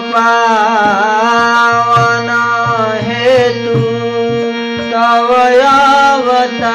पावन हे तू कवयवता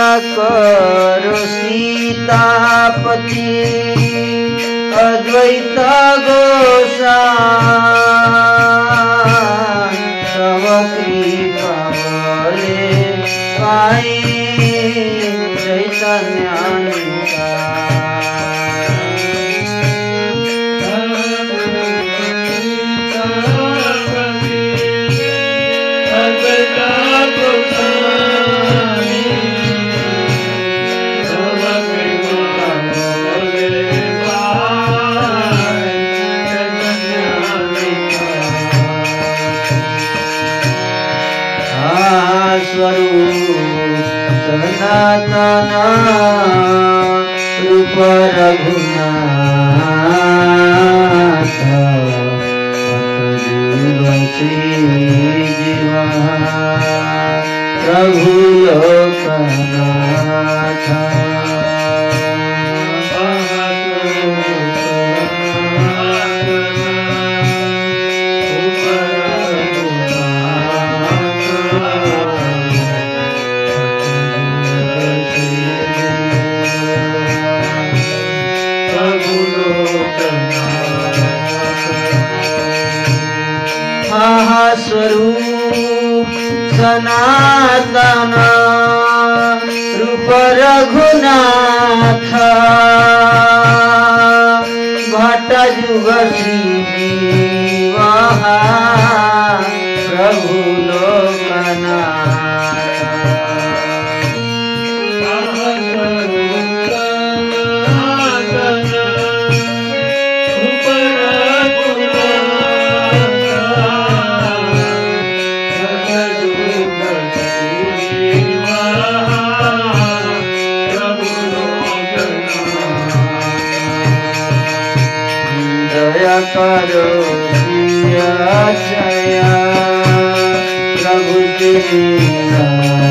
सीता सीतापति अद्वैत गोसा रघु स्वरूप सनातन रूप रघुनाथ भट युग श्री प्रभु ¡Gracias!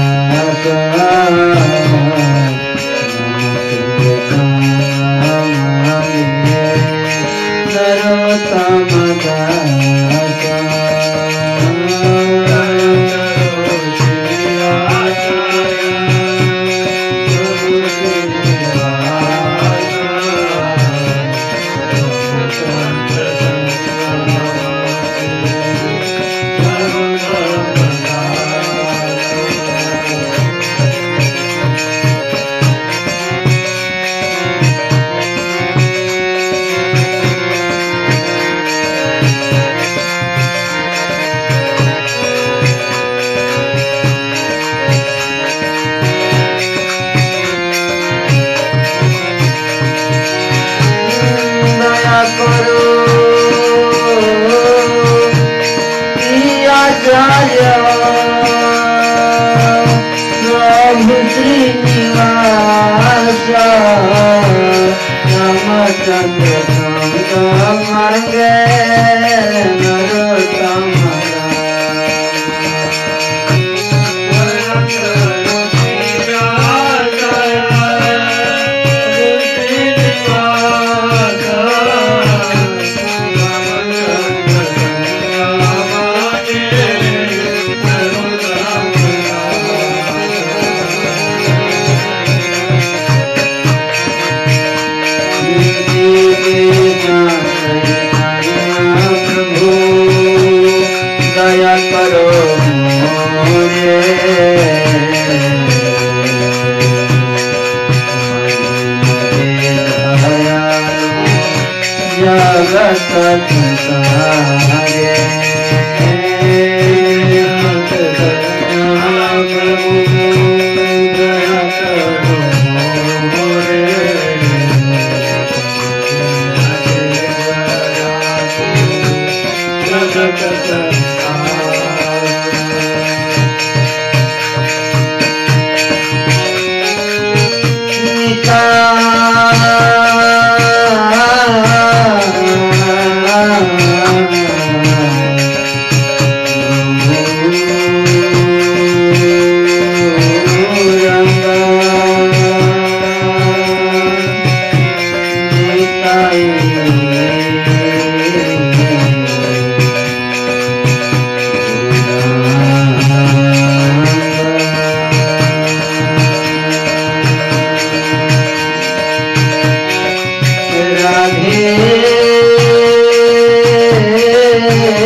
Jagat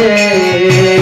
Ei, ei, ei.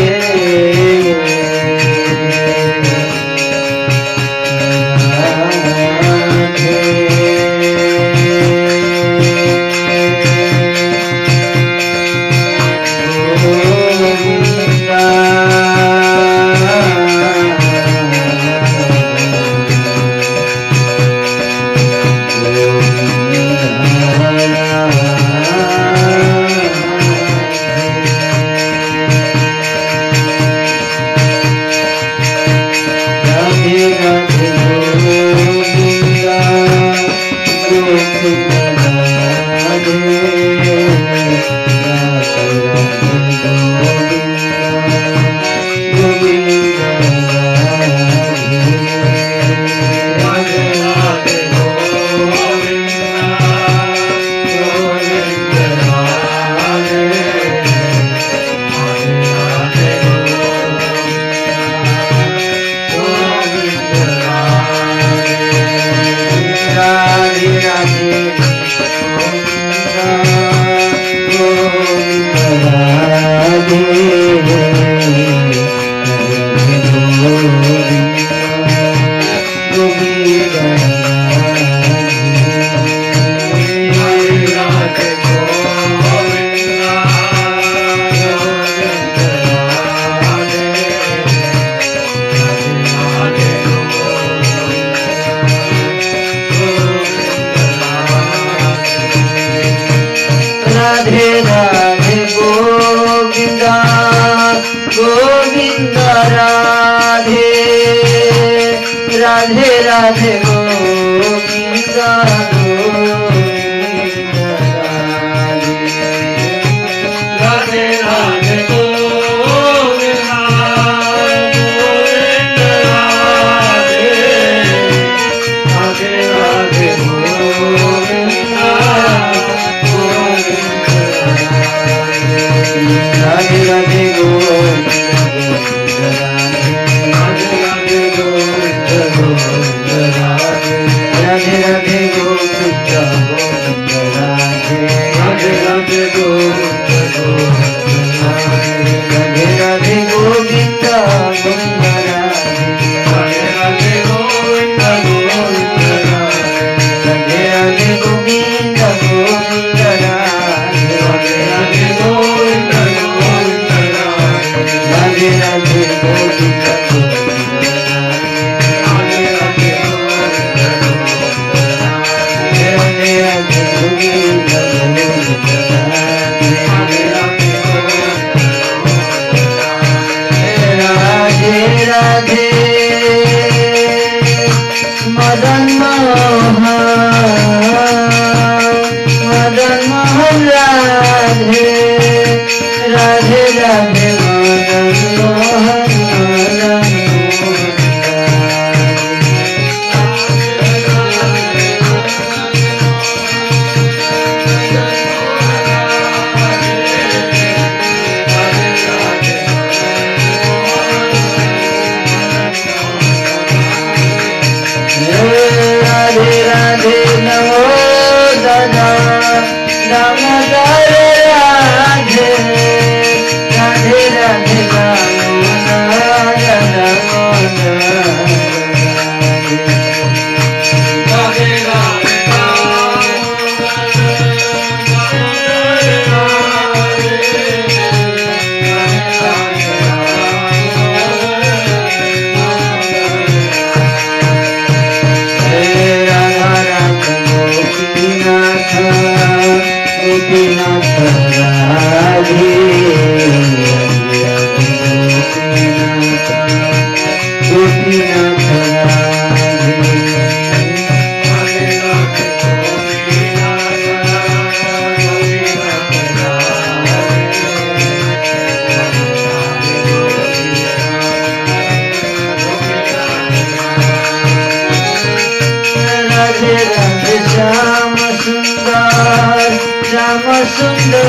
Hare Hare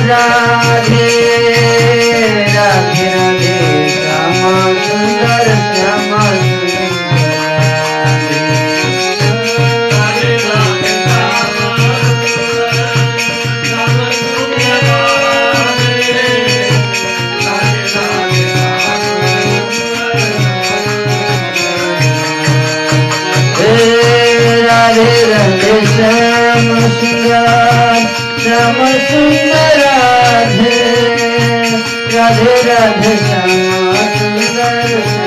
Ram Radhe Radhe Shyama सुंदर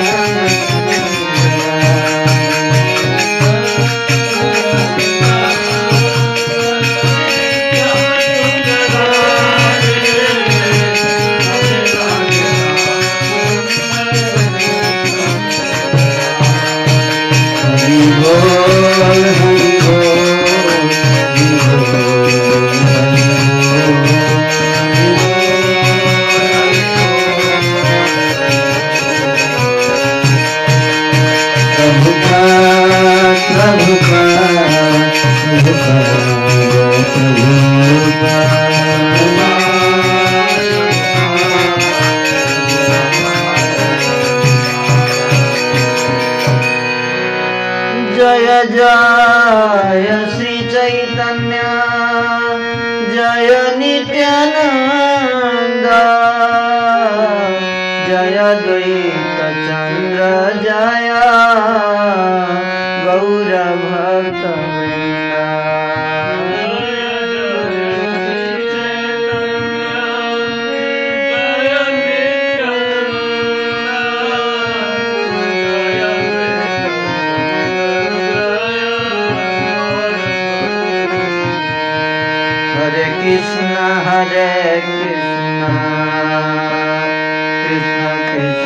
yeah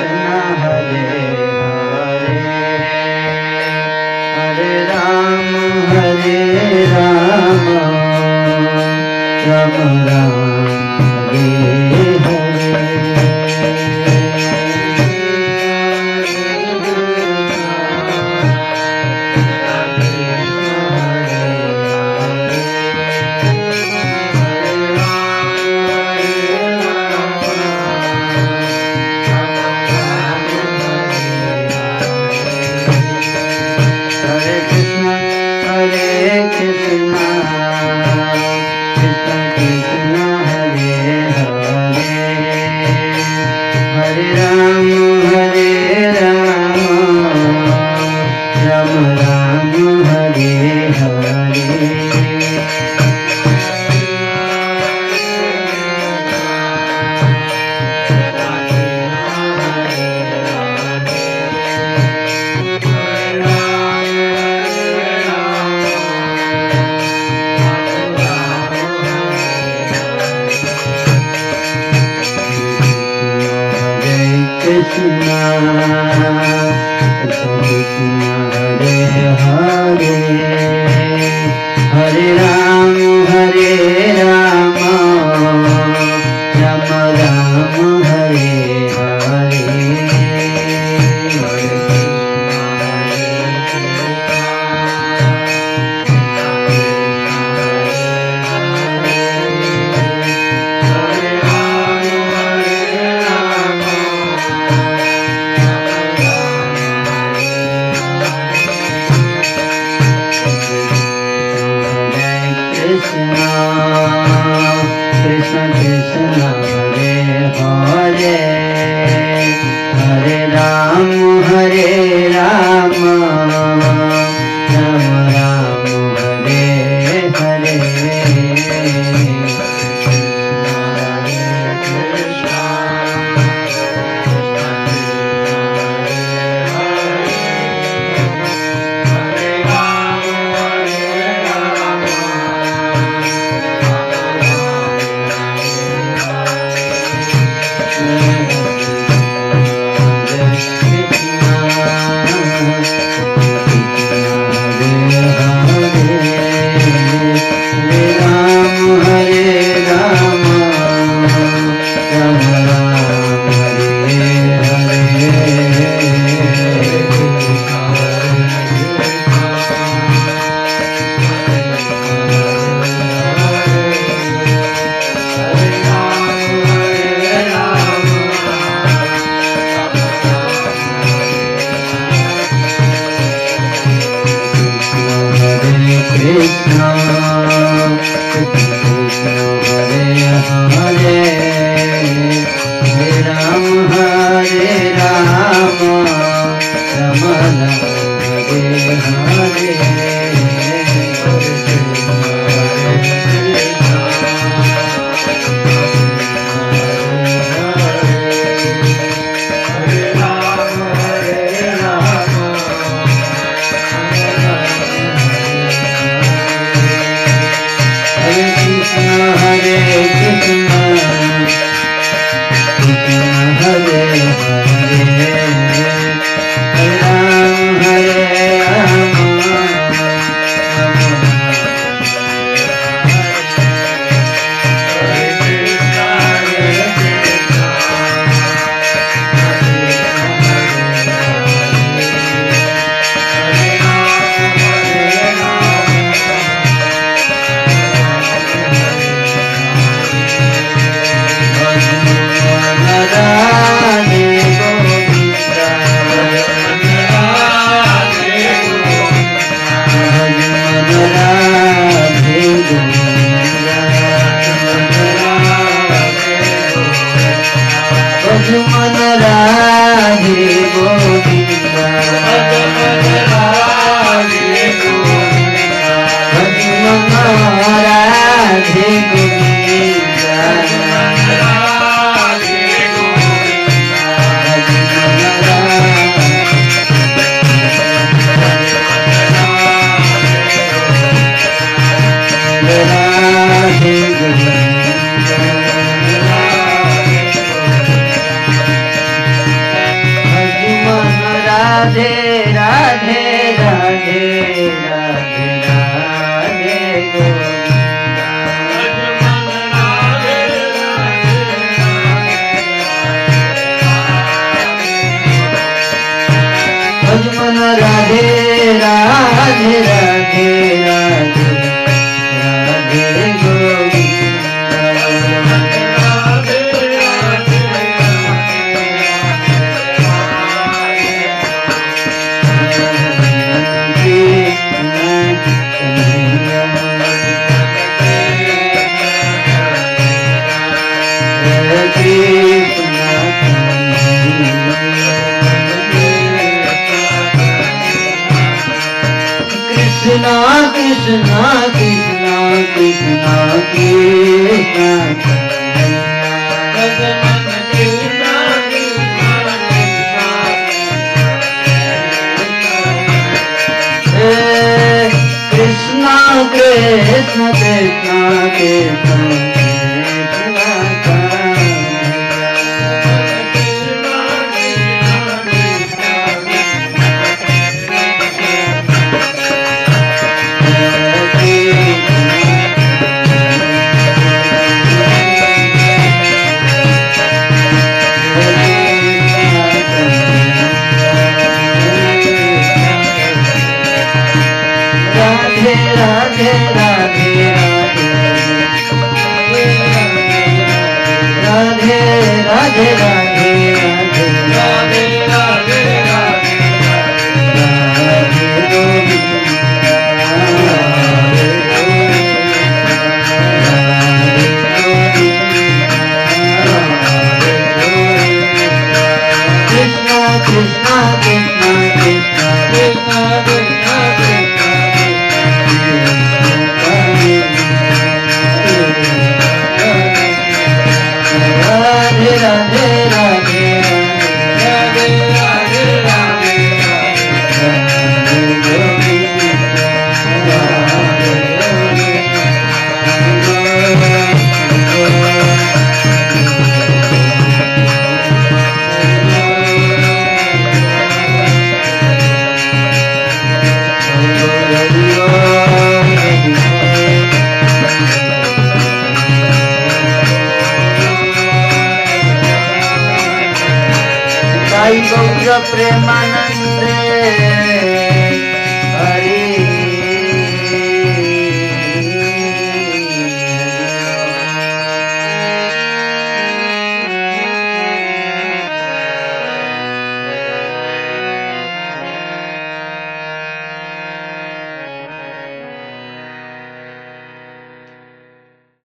भगे रम राम भगे राधे Yeah.